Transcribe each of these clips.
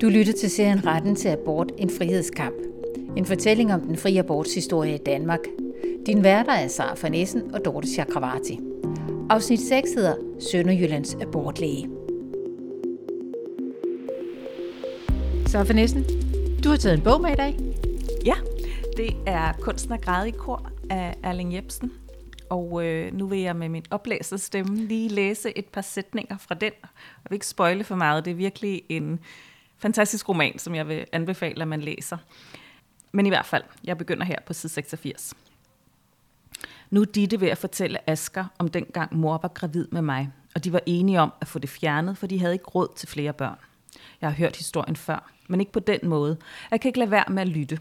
Du lytter til serien Retten til abort, en frihedskamp. En fortælling om den frie aborts historie i Danmark. Din værter er Sara Farnesen og Dorte Chakravarti. Afsnit 6 hedder Sønderjyllands abortlæge. Så Farnesen, du har taget en bog med i dag. Ja, det er Kunsten at græde i kor af Erling Jebsen. Og øh, nu vil jeg med min oplæserstemme lige læse et par sætninger fra den. Jeg vil ikke spoile for meget. Det er virkelig en fantastisk roman, som jeg vil anbefale, at man læser. Men i hvert fald, jeg begynder her på side 86. Nu er Ditte ved at fortælle Asker om dengang mor var gravid med mig, og de var enige om at få det fjernet, for de havde ikke råd til flere børn. Jeg har hørt historien før, men ikke på den måde. Jeg kan ikke lade være med at lytte.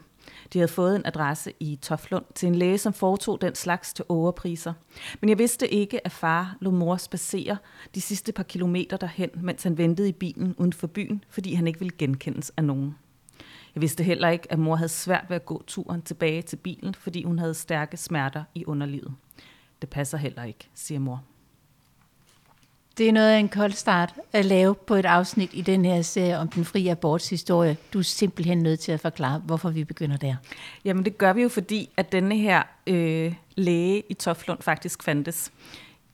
De havde fået en adresse i Toflund til en læge, som foretog den slags til overpriser. Men jeg vidste ikke, at far lå mor spacere de sidste par kilometer derhen, mens han ventede i bilen uden for byen, fordi han ikke ville genkendes af nogen. Jeg vidste heller ikke, at mor havde svært ved at gå turen tilbage til bilen, fordi hun havde stærke smerter i underlivet. Det passer heller ikke, siger mor. Det er noget af en kold start at lave på et afsnit i den her serie om den frie abortshistorie. Du er simpelthen nødt til at forklare, hvorfor vi begynder der. Jamen det gør vi jo, fordi at denne her øh, læge i Toflund faktisk fandtes.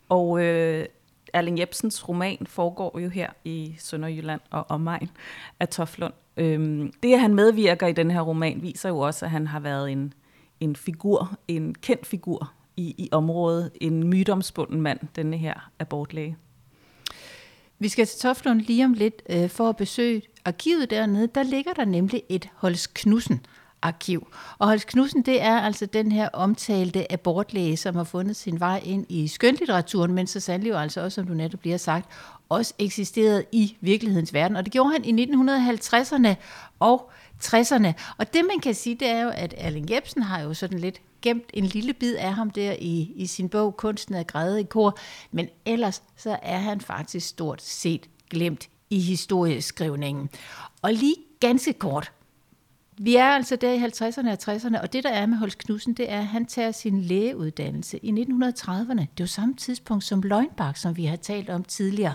Og øh, Erling Jebsens roman foregår jo her i Sønderjylland og omegn af Toflund. Øhm, det, at han medvirker i den her roman, viser jo også, at han har været en, en figur, en kendt figur i, i området, en mytomspunden mand, denne her abortlæge. Vi skal til Toftlund lige om lidt øh, for at besøge arkivet dernede. Der ligger der nemlig et Holst Knudsen arkiv. Og Holst Knudsen, det er altså den her omtalte abortlæge, som har fundet sin vej ind i skønlitteraturen, men så sandelig jo altså også, som du netop lige har sagt, også eksisteret i virkelighedens verden. Og det gjorde han i 1950'erne og 60'erne. Og det man kan sige, det er jo, at Erling Jebsen har jo sådan lidt gemt en lille bid af ham der i, i sin bog Kunsten at græde i kor, men ellers så er han faktisk stort set glemt i historieskrivningen. Og lige ganske kort, vi er altså der i 50'erne og 60'erne, og det der er med Holst Knudsen, det er, at han tager sin lægeuddannelse i 1930'erne. Det er jo samme tidspunkt som Løgnbak, som vi har talt om tidligere.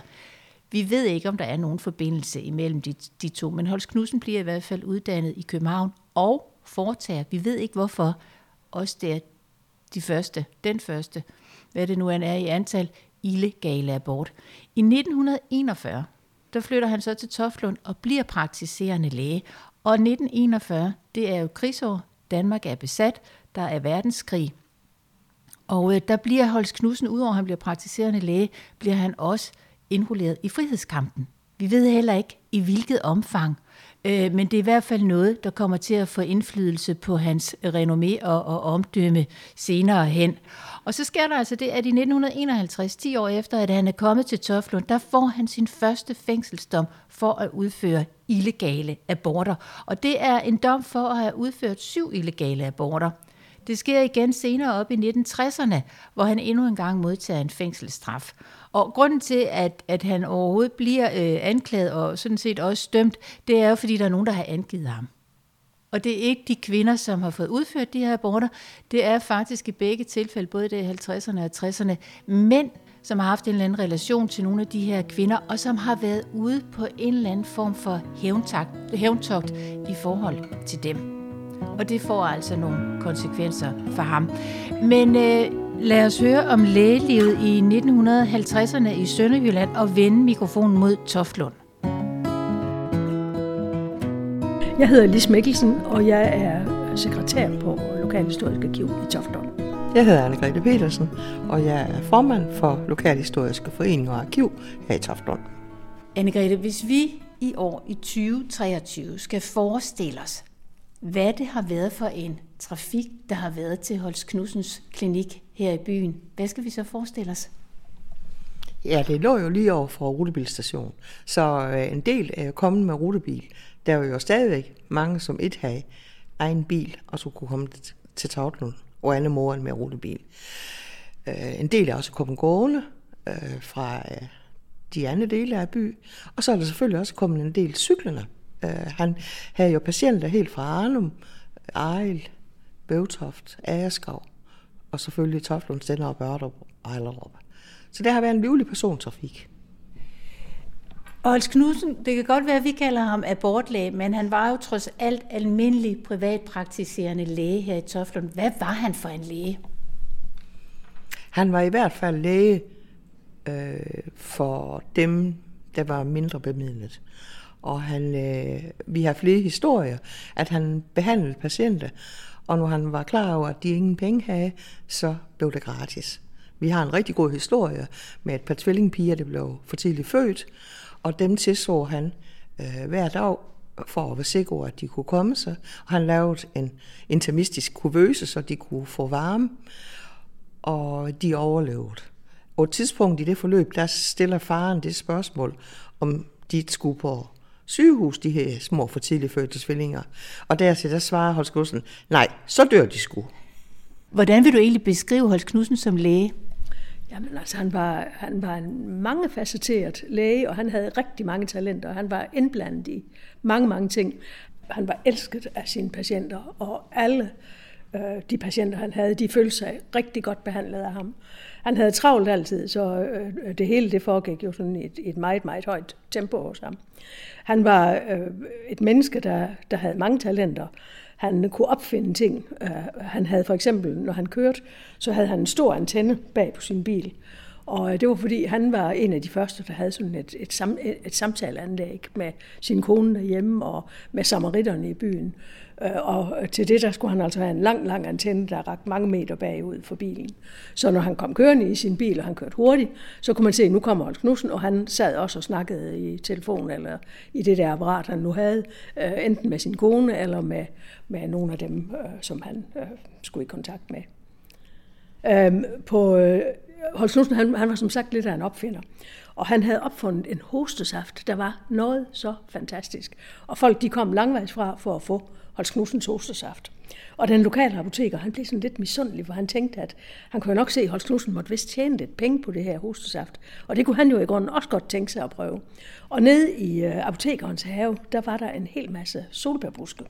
Vi ved ikke, om der er nogen forbindelse imellem de, de to, men Holst Knudsen bliver i hvert fald uddannet i København og foretager, vi ved ikke hvorfor, også det de første, den første, hvad det nu er i antal, illegale abort. I 1941, der flytter han så til Toflund og bliver praktiserende læge. Og 1941, det er jo krigsår, Danmark er besat, der er verdenskrig. Og øh, der bliver Holst Knudsen, udover at han bliver praktiserende læge, bliver han også indrulleret i frihedskampen. Vi ved heller ikke, i hvilket omfang. Øh, men det er i hvert fald noget, der kommer til at få indflydelse på hans renommé og, og omdømme senere hen. Og så sker der altså det, at i 1951, 10 år efter, at han er kommet til Toflund, der får han sin første fængselsdom for at udføre illegale aborter. Og det er en dom for at have udført syv illegale aborter. Det sker igen senere op i 1960'erne, hvor han endnu en gang modtager en fængselsstraf. Og grunden til, at, at han overhovedet bliver øh, anklaget og sådan set også dømt, det er jo, fordi der er nogen, der har angivet ham. Og det er ikke de kvinder, som har fået udført de her aborter. Det er faktisk i begge tilfælde, både i 50'erne og 60'erne, mænd, som har haft en eller anden relation til nogle af de her kvinder, og som har været ude på en eller anden form for hævntogt i forhold til dem. Og det får altså nogle konsekvenser for ham. Men øh, lad os høre om lægelivet i 1950'erne i Sønderjylland og vende mikrofonen mod Toftlund. Jeg hedder Lis Mikkelsen, og jeg er sekretær på Lokalhistorisk Arkiv i Toftlund. Jeg hedder Anne-Grethe Petersen, og jeg er formand for Lokalhistoriske Forening og Arkiv her i Toftlund. Anne-Grethe, hvis vi i år i 2023 skal forestille os, hvad det har været for en trafik, der har været til Holst Knudsens klinik her i byen, hvad skal vi så forestille os? Ja, det lå jo lige over for rutebilstation, så øh, en del er jo kommet med rutebil. Der var jo stadigvæk mange, som ikke havde egen bil, og så kunne komme til Tavtlund, og alle moren med rutebil. Øh, en del er også kommet gående øh, fra øh, de andre dele af byen, og så er der selvfølgelig også kommet en del cyklerne. Han havde jo patienter helt fra Arnum, Ejl, Bøvtoft, Agerskov, og selvfølgelig Toflund, Stenderup, Ørderup og Ejlerup. Så det har været en livlig persontrafik. Og Holst Knudsen, det kan godt være, at vi kalder ham abortlæge, men han var jo trods alt almindelig privatpraktiserende læge her i Toftlund. Hvad var han for en læge? Han var i hvert fald læge øh, for dem, der var mindre bemidlet. Og han, øh, vi har flere historier, at han behandlede patienter, og når han var klar over, at de ingen penge havde, så blev det gratis. Vi har en rigtig god historie med et par tvillingpiger, der blev for tidligt født, og dem tilså han øh, hver dag for at være sikker at de kunne komme sig. Og han lavede en intermistisk kuvøse, så de kunne få varme, og de overlevede. Og et tidspunkt i det forløb, der stiller faren det spørgsmål, om de skulle på sygehus, de her små for tidligt fødte tvillinger. Og dertil der svarer Holst Knudsen, nej, så dør de sgu. Hvordan vil du egentlig beskrive Holst Knudsen som læge? Jamen altså, han var, han var en mangefacetteret læge, og han havde rigtig mange talenter. Han var indblandet i mange, mange ting. Han var elsket af sine patienter, og alle øh, de patienter, han havde, de følte sig rigtig godt behandlet af ham. Han havde travlt altid, så øh, det hele det foregik jo sådan i et, et meget, meget højt tempo hos ham. Han var øh, et menneske, der, der havde mange talenter. Han kunne opfinde ting. Uh, han havde for eksempel, når han kørte, så havde han en stor antenne bag på sin bil. Og øh, det var fordi, han var en af de første, der havde sådan et, et, sam, et, et samtaleanlæg med sin kone derhjemme og med samaritterne i byen. Øh, og øh, til det, der skulle han altså have en lang, lang antenne, der rakte mange meter bagud for bilen. Så når han kom kørende i sin bil, og han kørte hurtigt, så kunne man se, at nu kommer Hans Knudsen, og han sad også og snakkede i telefon, eller i det der apparat, han nu havde, enten med sin kone, eller med, med nogle af dem, som han skulle i kontakt med. Øhm, på Holst Knudsen, han, han var som sagt lidt af en opfinder. Og han havde opfundet en hostesaft, der var noget så fantastisk. Og folk de kom langvejs fra for at få Holst Knudsens hostesaft. Og den lokale apoteker, han blev sådan lidt misundelig, for han tænkte, at han kunne nok se, at Holst Knudsen måtte vist tjene lidt penge på det her hostesaft. Og det kunne han jo i grunden også godt tænke sig at prøve. Og nede i øh, apotekerens have, der var der en hel masse solbærbuske.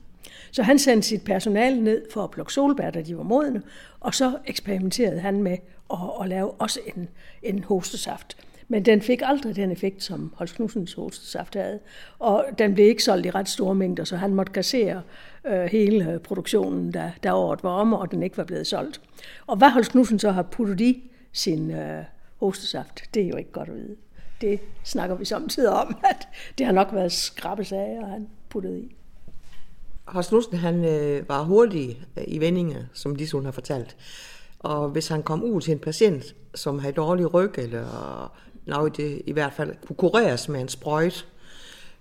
Så han sendte sit personale ned for at plukke solbær, da de var modne, og så eksperimenterede han med at, at lave også en, en hostesaft. Men den fik aldrig den effekt, som Holst Knudsens hostesaft havde. Og den blev ikke solgt i ret store mængder, så han måtte kassere øh, hele øh, produktionen, da, da året var om, og den ikke var blevet solgt. Og hvad Holst Knudsen så har puttet i sin øh, hostesaft, det er jo ikke godt at vide. Det snakker vi samtidig om, at det har nok været skrabbesager, han puttet i. Holst Knudsen, han øh, var hurtig øh, i vendinge, som Lise har fortalt. Og hvis han kom ud til en patient, som havde dårlig ryg, eller øh, noget, det i hvert fald kunne kureres med en sprøjt,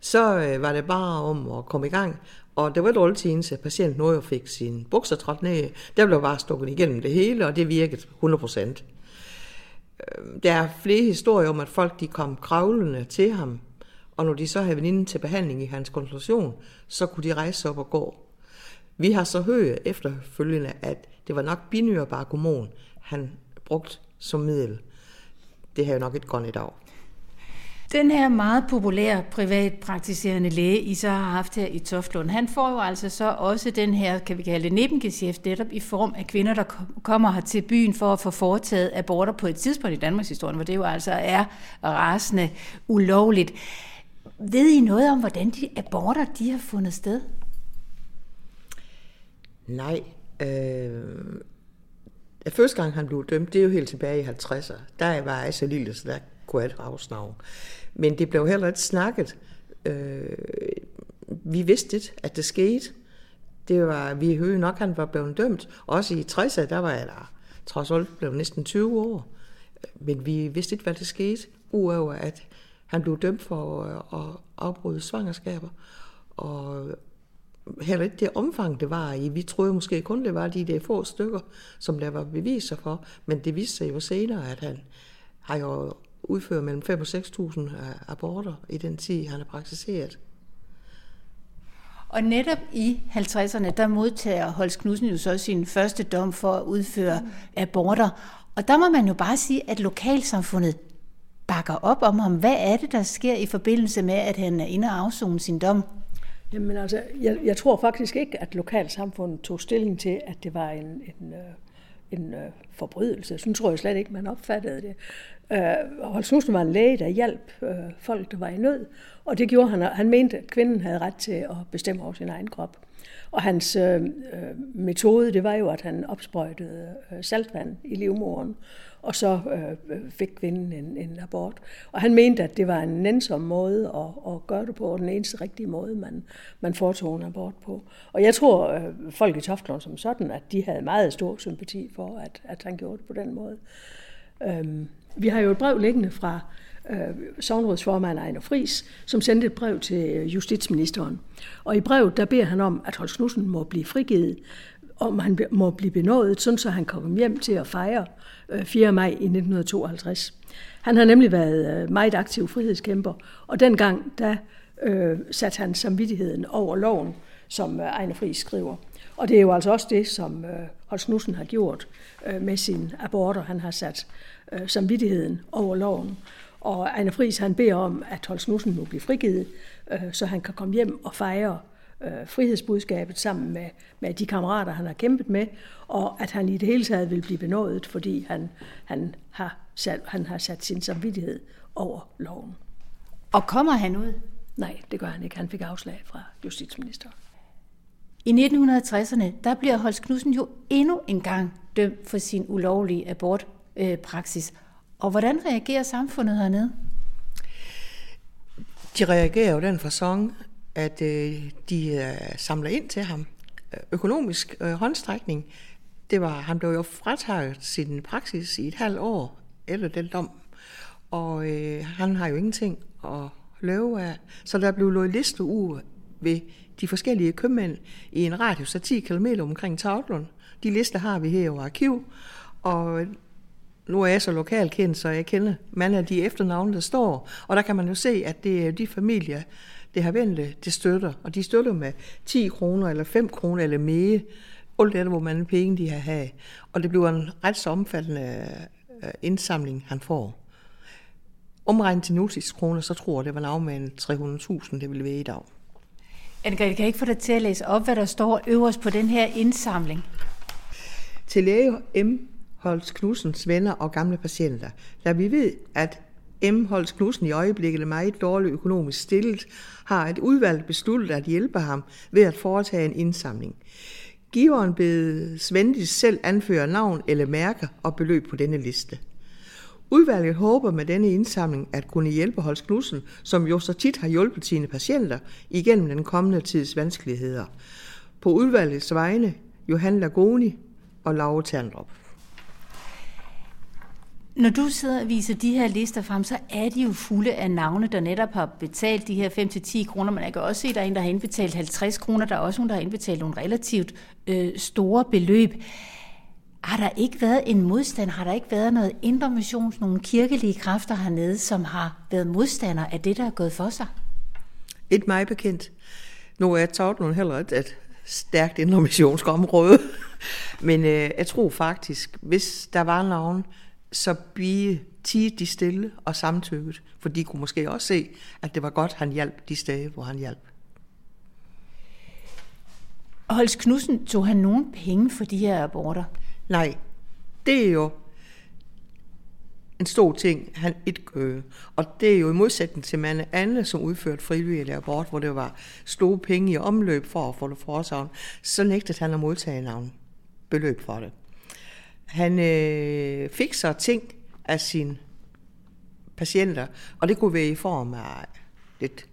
så øh, var det bare om at komme i gang. Og det var et altid, at patienten nu fik sin bukser trådt ned. Der blev bare stukket igennem det hele, og det virkede 100 procent. Øh, der er flere historier om, at folk de kom kravlende til ham, og når de så havde veninden til behandling i hans konsultation, så kunne de rejse op og gå. Vi har så hørt efterfølgende, at det var nok binyrbargomon, han brugt som middel. Det har jo nok et godt i dag. Den her meget populære privatpraktiserende læge, I så har haft her i Toftlund, han får jo altså så også den her, kan vi kalde det nebengeschæft, netop i form af kvinder, der kommer her til byen for at få foretaget aborter på et tidspunkt i Danmarks historie, hvor det jo altså er rasende ulovligt. Ved I noget om, hvordan de aborter de har fundet sted? Nej. Øh, første gang han blev dømt, det er jo helt tilbage i 50'erne. Der var jeg så lille, så der kunne jeg afsnave. Men det blev heller ikke snakket. Øh, vi vidste ikke, at det skete. Det var, vi hørte nok, at han var blevet dømt. Også i 60'erne, der var jeg der trods alt blev næsten 20 år. Men vi vidste ikke, hvad det skete, uover at han blev dømt for at afbryde svangerskaber. Og heller ikke det omfang, det var i. Vi troede måske kun, det var de der få stykker, som der var beviser for. Men det viste sig jo senere, at han har jo udført mellem 5 og 6.000 øh, aborter i den tid, han har praktiseret. Og netop i 50'erne, der modtager Holst Knudsen jo så sin første dom for at udføre aborter. Og der må man jo bare sige, at lokalsamfundet bakker op om ham. Hvad er det, der sker i forbindelse med, at han er inde og afzone sin dom? Jamen altså, jeg, jeg tror faktisk ikke, at lokalsamfundet tog stilling til, at det var en, en, øh, en en forbrydelse. Sådan tror jeg slet ikke, man opfattede det. Øh, Holst Knudsen var en læge, der hjalp øh, folk, der var i nød, og det gjorde han. Han mente, at kvinden havde ret til at bestemme over sin egen krop. Og hans øh, øh metode, det var jo, at han opsprøjtede øh, saltvand i livmoderen, og så øh, øh, fik kvinden en, en abort. Og han mente, at det var en nænsom måde at, at gøre det på, og den eneste rigtige måde, man, man foretog en abort på. Og jeg tror, øh, folk i Toftlund som sådan, at de havde meget stor sympati for, at, at han gjorde det på den måde. Øhm, vi har jo et brev liggende fra øh, sovnrådsformand Ejner Fris, som sendte et brev til justitsministeren. Og i brevet, der beder han om, at Holst Knudsen må blive frigivet, om han må blive benådet, sådan så han kan komme hjem til at fejre øh, 4. Maj i 1952. Han har nemlig været øh, meget aktiv frihedskæmper, og dengang der øh, satte han samvittigheden over loven, som øh, Ejner Friis skriver. Og det er jo altså også det, som øh, Holst Knudsen har gjort øh, med sine aborter. Han har sat øh, samvittigheden over loven. Og Ejner Friis han beder om, at Holst Knudsen må blive frigivet, øh, så han kan komme hjem og fejre øh, frihedsbudskabet sammen med, med de kammerater, han har kæmpet med, og at han i det hele taget vil blive benådet, fordi han, han, har, sat, han har sat sin samvittighed over loven. Og kommer han ud? Nej, det gør han ikke. Han fik afslag fra justitsministeren. I 1960'erne, der bliver Holst Knudsen jo endnu en gang dømt for sin ulovlige Øh, abortpraksis. Og hvordan reagerer samfundet hernede? De reagerer jo den fasong, at øh, de øh, samler ind til ham. Økonomisk øh, håndstrækning. Det var, han blev jo frataget sin praksis i et halvt år efter den dom. Og øh, han har jo ingenting at løbe af. Så der blev lagt liste uge ved de forskellige købmænd i en radius af 10 km omkring Tavlund. De lister har vi her i arkiv, og nu er jeg så lokalkendt, så jeg kender mange af de efternavne, der står. Og der kan man jo se, at det er de familier, det har vendt, det støtter. Og de støtter med 10 kroner, eller 5 kroner, eller mere. Alt det, hvor mange penge de har haft. Og det bliver en ret så omfattende øh, indsamling, han får. Omregnet til nutidskroner, så tror jeg, det var en med 300.000, det ville være i dag. Anne kan jeg ikke få dig til at læse op, hvad der står øverst på den her indsamling? Til læge M. Holst Knudsens venner og gamle patienter, da vi ved, at M. Holst Knudsen i øjeblikket er meget dårligt økonomisk stillet, har et udvalg besluttet at hjælpe ham ved at foretage en indsamling. Giveren bedes venligst selv anføre navn eller mærker og beløb på denne liste. Udvalget håber med denne indsamling at kunne hjælpe Holst Knudsen, som jo så tit har hjulpet sine patienter igennem den kommende tids vanskeligheder. På udvalgets vegne Johan Lagoni og Laura Terndrup. Når du sidder og viser de her lister frem, så er de jo fulde af navne, der netop har betalt de her 5-10 kroner. Man kan også se, at der er en, der har indbetalt 50 kroner. Der er også nogen, der har indbetalt nogle relativt øh, store beløb. Har der ikke været en modstand? Har der ikke været noget indre mission, nogle kirkelige kræfter hernede, som har været modstander af det, der er gået for sig? Et mig bekendt. Nu er Tavlund heller ikke et stærkt indre missionsk område. Men øh, jeg tror faktisk, hvis der var nogen, så blive tige de stille og samtykket, for de kunne måske også se, at det var godt, han hjalp de steder, hvor han hjalp. Holst Knudsen, tog han nogen penge for de her aborter? Nej, det er jo en stor ting, han ikke gør. Og det er jo i modsætning til mange andre, som udførte frivillig abort, hvor det var store penge i omløb for at få det forsavn, så nægtede han at modtage navn beløb for det. Han øh, fik så ting af sine patienter, og det kunne være i form af lidt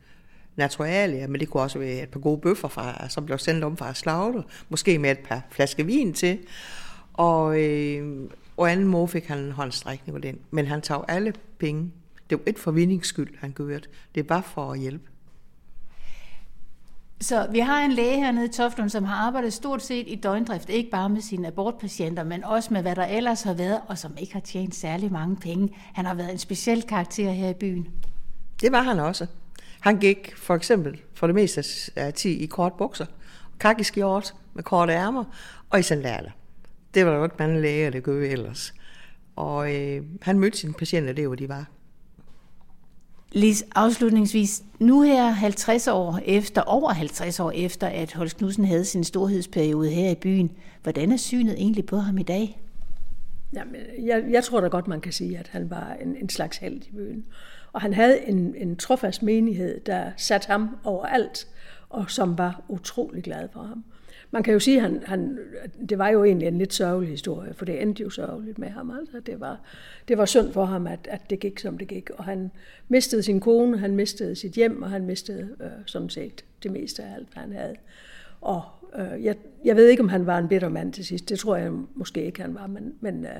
naturalier, men det kunne også være et par gode bøffer, fra, som blev sendt om fra slagte, måske med et par flaske vin til. Og, øh, og anden mor fik han en håndstrækning på den. Men han tog alle penge. Det var ikke for vindingsskyld, han gjorde det. Det var for at hjælpe. Så vi har en læge hernede i Toftlund, som har arbejdet stort set i døgndrift, ikke bare med sine abortpatienter, men også med hvad der ellers har været, og som ikke har tjent særlig mange penge. Han har været en speciel karakter her i byen. Det var han også. Han gik for eksempel for det meste af tid i kort bukser, kakkiskjort med korte ærmer og i sandaler. Det var der godt mange læger, der gjorde ellers. Og øh, han mødte sine patienter der, hvor de var. Lis, afslutningsvis, nu her 50 år efter, over 50 år efter, at Holst Knudsen havde sin storhedsperiode her i byen, hvordan er synet egentlig på ham i dag? Jamen, jeg, jeg tror da godt, man kan sige, at han var en, en slags held i byen. Og han havde en, en trofast menighed, der satte ham over alt, og som var utrolig glad for ham. Man kan jo sige, at han, han, det var jo egentlig en lidt sørgelig historie, for det endte jo sørgeligt med ham. Altså. Det, var, det var synd for ham, at, at det gik, som det gik. Og han mistede sin kone, han mistede sit hjem, og han mistede øh, sådan set det meste af alt, hvad han havde. Og øh, jeg, jeg ved ikke, om han var en bitter mand til sidst. Det tror jeg måske ikke, han var. Men, men øh,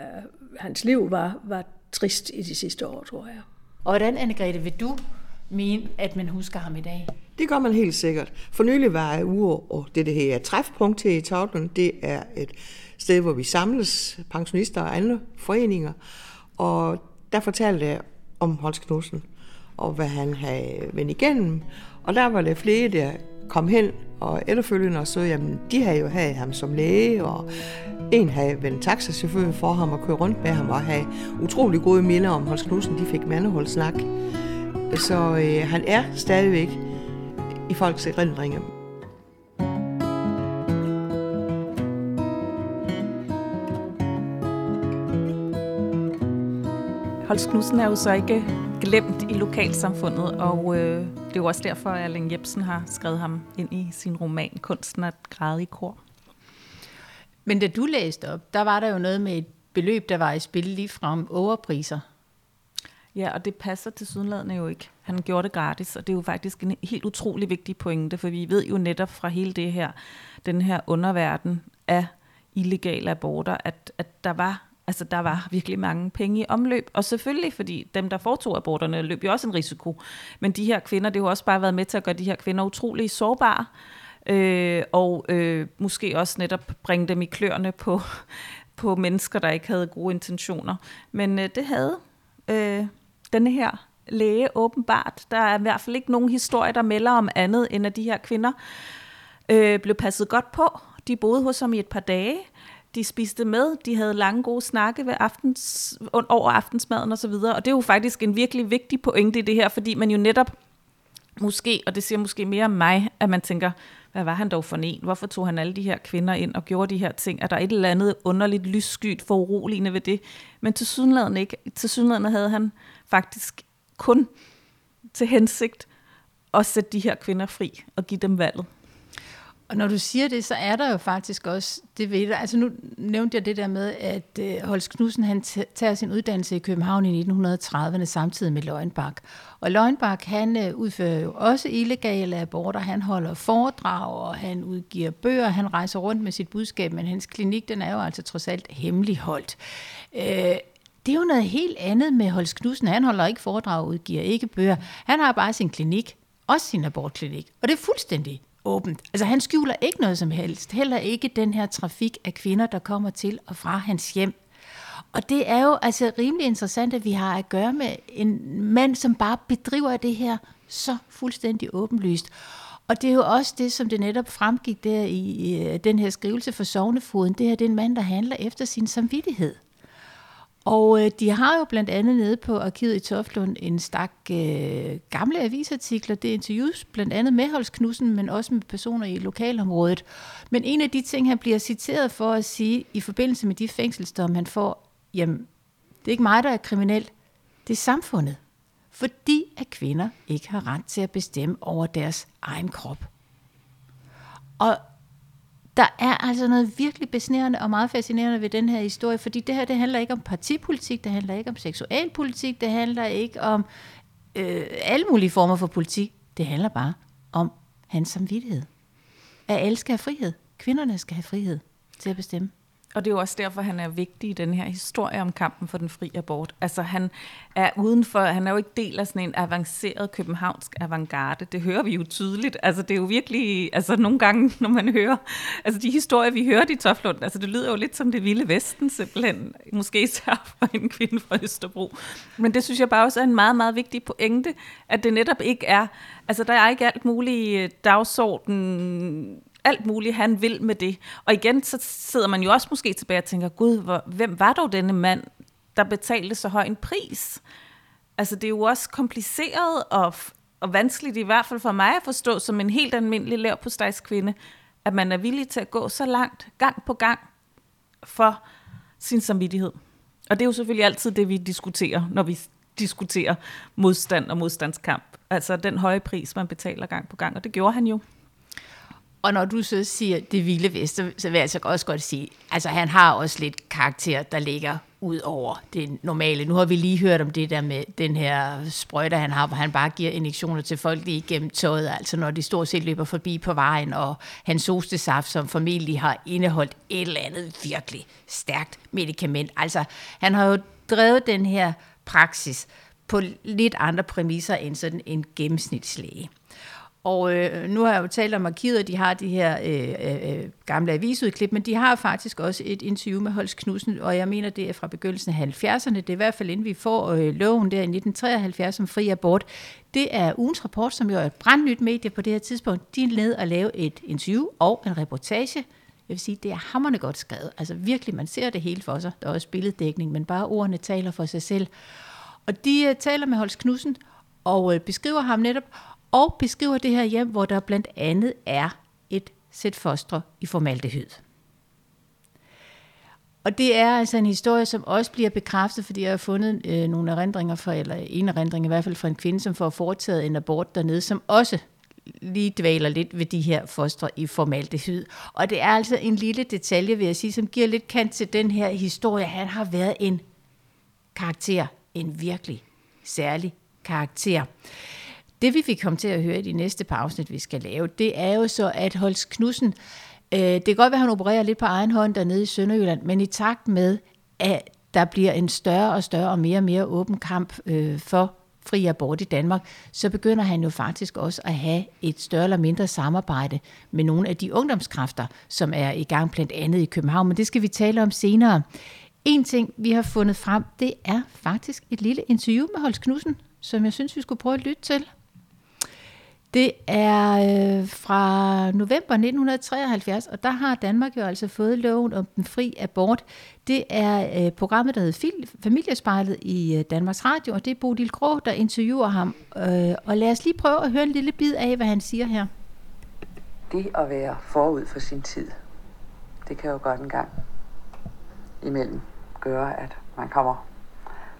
øh, hans liv var, var trist i de sidste år, tror jeg. Og hvordan, Anne-Grethe, vil du mene, at man husker ham i dag? Det gør man helt sikkert. For nylig var jeg ude, og det, det her træfpunkt her i Tavlen, det er et sted, hvor vi samles, pensionister og andre foreninger. Og der fortalte jeg om Holst Knudsen, og hvad han havde vendt igennem. Og der var der flere, der kom hen og efterfølgende og så, jamen de havde jo haft ham som læge, og en havde vendt taxachauffør for ham og køre rundt med ham og have utrolig gode minder om Holst Knudsen. De fik mandeholdsnak. Så øh, han er stadigvæk i folks erindringer. Holst Knudsen er jo så ikke glemt i lokalsamfundet, og øh, det er jo også derfor, at Erling Jebsen har skrevet ham ind i sin roman Kunsten at græde i kor. Men da du læste op, der var der jo noget med et beløb, der var i spil lige fra overpriser. Ja, og det passer til sydenladende jo ikke. Han gjorde det gratis, og det er jo faktisk en helt utrolig vigtig pointe, for vi ved jo netop fra hele det her, den her underverden af illegale aborter, at, at der var Altså, der var virkelig mange penge i omløb, og selvfølgelig, fordi dem, der foretog aborterne, løb jo også en risiko. Men de her kvinder, det har jo også bare været med til at gøre de her kvinder utrolig sårbare, øh, og øh, måske også netop bringe dem i kløerne på, på mennesker, der ikke havde gode intentioner. Men øh, det havde øh, denne her læge åbenbart. Der er i hvert fald ikke nogen historie, der melder om andet, end at de her kvinder øh, blev passet godt på. De boede hos ham i et par dage, de spiste med, de havde lange gode snakke ved aftens, over aftensmaden og så videre. Og det er jo faktisk en virkelig vigtig pointe i det her, fordi man jo netop måske, og det siger måske mere om mig, at man tænker, hvad var han dog for en? Hvorfor tog han alle de her kvinder ind og gjorde de her ting? Er der et eller andet underligt lysskyt for uroligende ved det? Men til sydenlandet ikke. Til sydenlandet havde han faktisk kun til hensigt at sætte de her kvinder fri og give dem valget. Og når du siger det, så er der jo faktisk også, det ved dig. altså nu nævnte jeg det der med, at øh, Holst Knudsen han tager sin uddannelse i København i 1930'erne samtidig med Løgnbak. Og Løgnbak han øh, udfører jo også illegale aborter, han holder foredrag, og han udgiver bøger, han rejser rundt med sit budskab, men hans klinik, den er jo altså trods alt hemmeligholdt. Øh, det er jo noget helt andet med Holst Knudsen. Han holder ikke foredrag og udgiver ikke bøger. Han har bare sin klinik, også sin abortklinik. Og det er fuldstændig åbent. Altså han skjuler ikke noget som helst. Heller ikke den her trafik af kvinder, der kommer til og fra hans hjem. Og det er jo altså rimelig interessant, at vi har at gøre med en mand, som bare bedriver det her så fuldstændig åbenlyst. Og det er jo også det, som det netop fremgik der i øh, den her skrivelse for Sovnefoden. Det her det er en mand, der handler efter sin samvittighed. Og øh, de har jo blandt andet nede på arkivet i Toftlund en stak øh, gamle avisartikler. Det er interviews blandt andet med Holst Knudsen, men også med personer i lokalområdet. Men en af de ting, han bliver citeret for at sige i forbindelse med de fængselsdomme, han får, jamen, det er ikke mig, der er kriminel, det er samfundet. Fordi at kvinder ikke har ret til at bestemme over deres egen krop. Og der er altså noget virkelig besnærende og meget fascinerende ved den her historie, fordi det her det handler ikke om partipolitik, det handler ikke om seksualpolitik, det handler ikke om øh, alle mulige former for politik. Det handler bare om hans samvittighed. At alle skal have frihed. Kvinderne skal have frihed til at bestemme. Og det er jo også derfor, han er vigtig i den her historie om kampen for den fri abort. Altså han er udenfor, han er jo ikke del af sådan en avanceret københavnsk avantgarde. Det hører vi jo tydeligt. Altså det er jo virkelig, altså nogle gange, når man hører, altså de historier, vi hører i Toflund, altså det lyder jo lidt som det vilde vesten simpelthen. Måske især for en kvinde fra Østerbro. Men det synes jeg bare også er en meget, meget vigtig pointe, at det netop ikke er, altså der er ikke alt muligt øh, dagsorden alt muligt, han vil med det. Og igen, så sidder man jo også måske tilbage og tænker, gud, hvor, hvem var dog denne mand, der betalte så høj en pris? Altså, det er jo også kompliceret og, og vanskeligt, i hvert fald for mig at forstå, som en helt almindelig lav på kvinde, at man er villig til at gå så langt, gang på gang, for sin samvittighed. Og det er jo selvfølgelig altid det, vi diskuterer, når vi diskuterer modstand og modstandskamp. Altså den høje pris, man betaler gang på gang, og det gjorde han jo. Og når du så siger det vilde vest, så, så vil jeg altså også godt sige, altså han har også lidt karakter, der ligger ud over det normale. Nu har vi lige hørt om det der med den her sprøjter, han har, hvor han bare giver injektioner til folk lige gennem tøjet, altså når de stort set løber forbi på vejen, og hans sostesaft, som formentlig har indeholdt et eller andet virkelig stærkt medicament. Altså, han har jo drevet den her praksis på lidt andre præmisser end sådan en gennemsnitslæge. Og øh, nu har jeg jo talt om arkivet, de har de her øh, øh, øh, gamle avisudklip, men de har faktisk også et interview med Holst Knudsen, og jeg mener, det er fra begyndelsen af 70'erne. Det er i hvert fald inden vi får øh, loven der i 1973 om fri abort. Det er ugens rapport, som jo er et brandnyt medie på det her tidspunkt. De er ned og lave et interview og en reportage. Jeg vil sige, det er hammerne godt skrevet. Altså virkelig, man ser det hele for sig. Der er også billeddækning, men bare ordene taler for sig selv. Og de uh, taler med Holst Knudsen og uh, beskriver ham netop, og beskriver det her hjem, hvor der blandt andet er et sæt fostre i formaldehyd. Og det er altså en historie, som også bliver bekræftet, fordi jeg har fundet øh, nogle erindringer fra, eller en erindring i hvert fald fra en kvinde, som får foretaget en abort dernede, som også lige dvæler lidt ved de her fostre i formaldehyd. Og det er altså en lille detalje, vil jeg sige, som giver lidt kant til den her historie. Han har været en karakter, en virkelig særlig karakter. Det vi fik komme til at høre i de næste par afsnit, vi skal lave, det er jo så, at Holst Knudsen, øh, det kan godt være, at han opererer lidt på egen hånd dernede i Sønderjylland, men i takt med, at der bliver en større og større og mere og mere åben kamp øh, for fri abort i Danmark, så begynder han jo faktisk også at have et større eller mindre samarbejde med nogle af de ungdomskræfter, som er i gang blandt andet i København, men det skal vi tale om senere. En ting, vi har fundet frem, det er faktisk et lille interview med Holst Knudsen, som jeg synes, vi skulle prøve at lytte til. Det er øh, fra november 1973, og der har Danmark jo altså fået loven om den fri abort. Det er øh, programmet, der hedder Familiespejlet i øh, Danmarks Radio, og det er Bodil Grå, der interviewer ham. Øh, og lad os lige prøve at høre en lille bid af, hvad han siger her. Det at være forud for sin tid, det kan jo godt en gang imellem gøre, at man kommer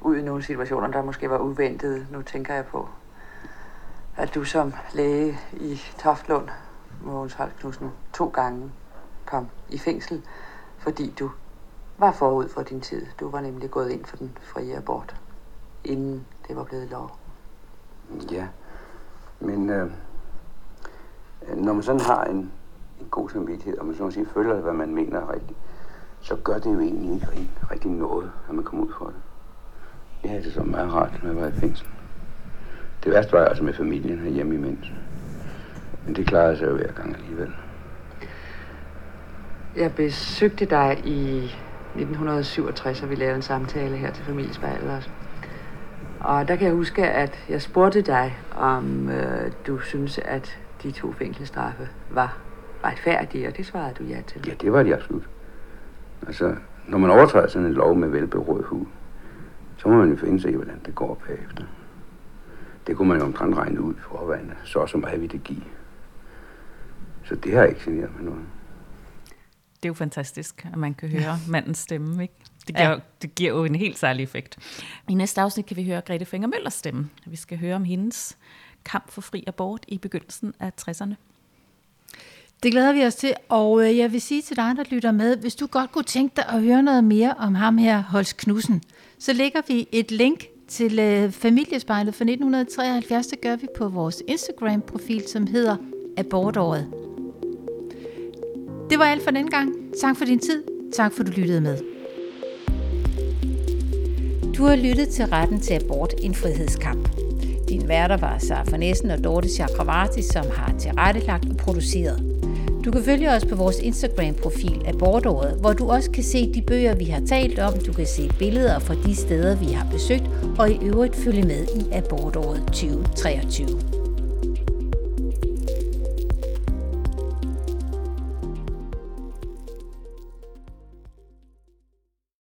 ud i nogle situationer, der måske var uventede. Nu tænker jeg på at du som læge i Toftlund, Mogens Holst Knudsen, to gange kom i fængsel, fordi du var forud for din tid. Du var nemlig gået ind for den frie abort, inden det var blevet lov. Ja, men øh, når man sådan har en, en god samvittighed, og man sådan sige, føler, hvad man mener er rigtigt, så gør det jo egentlig ikke rigtig noget, at man kommer ud for det. Det er det så meget rart, når jeg var i fængsel. Det værste var altså med familien herhjemme imens. Men det klarede sig jo hver gang alligevel. Jeg besøgte dig i 1967, og vi lavede en samtale her til familiespejlet også. Og der kan jeg huske, at jeg spurgte dig, om øh, du synes, at de to fængselsstraffe var retfærdige, og det svarede du ja til. Ja, det var de absolut. Altså, når man overtræder sådan en lov med velberådet hud, så må man jo finde sig i, hvordan det går bagefter. Det kunne man jo omtrent regne ud forvejen. Så og så meget vil det give. Så det har ikke generet mig noget. Det er jo fantastisk, at man kan høre mandens stemme. Ikke? Det, giver, ja. det giver jo en helt særlig effekt. I næste afsnit kan vi høre Grete Finger Møllers stemme. Vi skal høre om hendes kamp for fri abort i begyndelsen af 60'erne. Det glæder vi os til, og øh, jeg vil sige til dig, der lytter med, hvis du godt kunne tænke dig at høre noget mere om ham her, Holst Knudsen, så lægger vi et link til øh, familiespejlet for 1973, det gør vi på vores Instagram-profil, som hedder Abortåret. Det var alt for den gang. Tak for din tid. Tak for, du lyttede med. Du har lyttet til Retten til Abort, en frihedskamp. Din værter var Sara Næsen og Dorte Chakravarti, som har tilrettelagt og produceret. Du kan følge os på vores Instagram-profil Abortåret, hvor du også kan se de bøger, vi har talt om. Du kan se billeder fra de steder, vi har besøgt, og i øvrigt følge med i Abortåret 2023.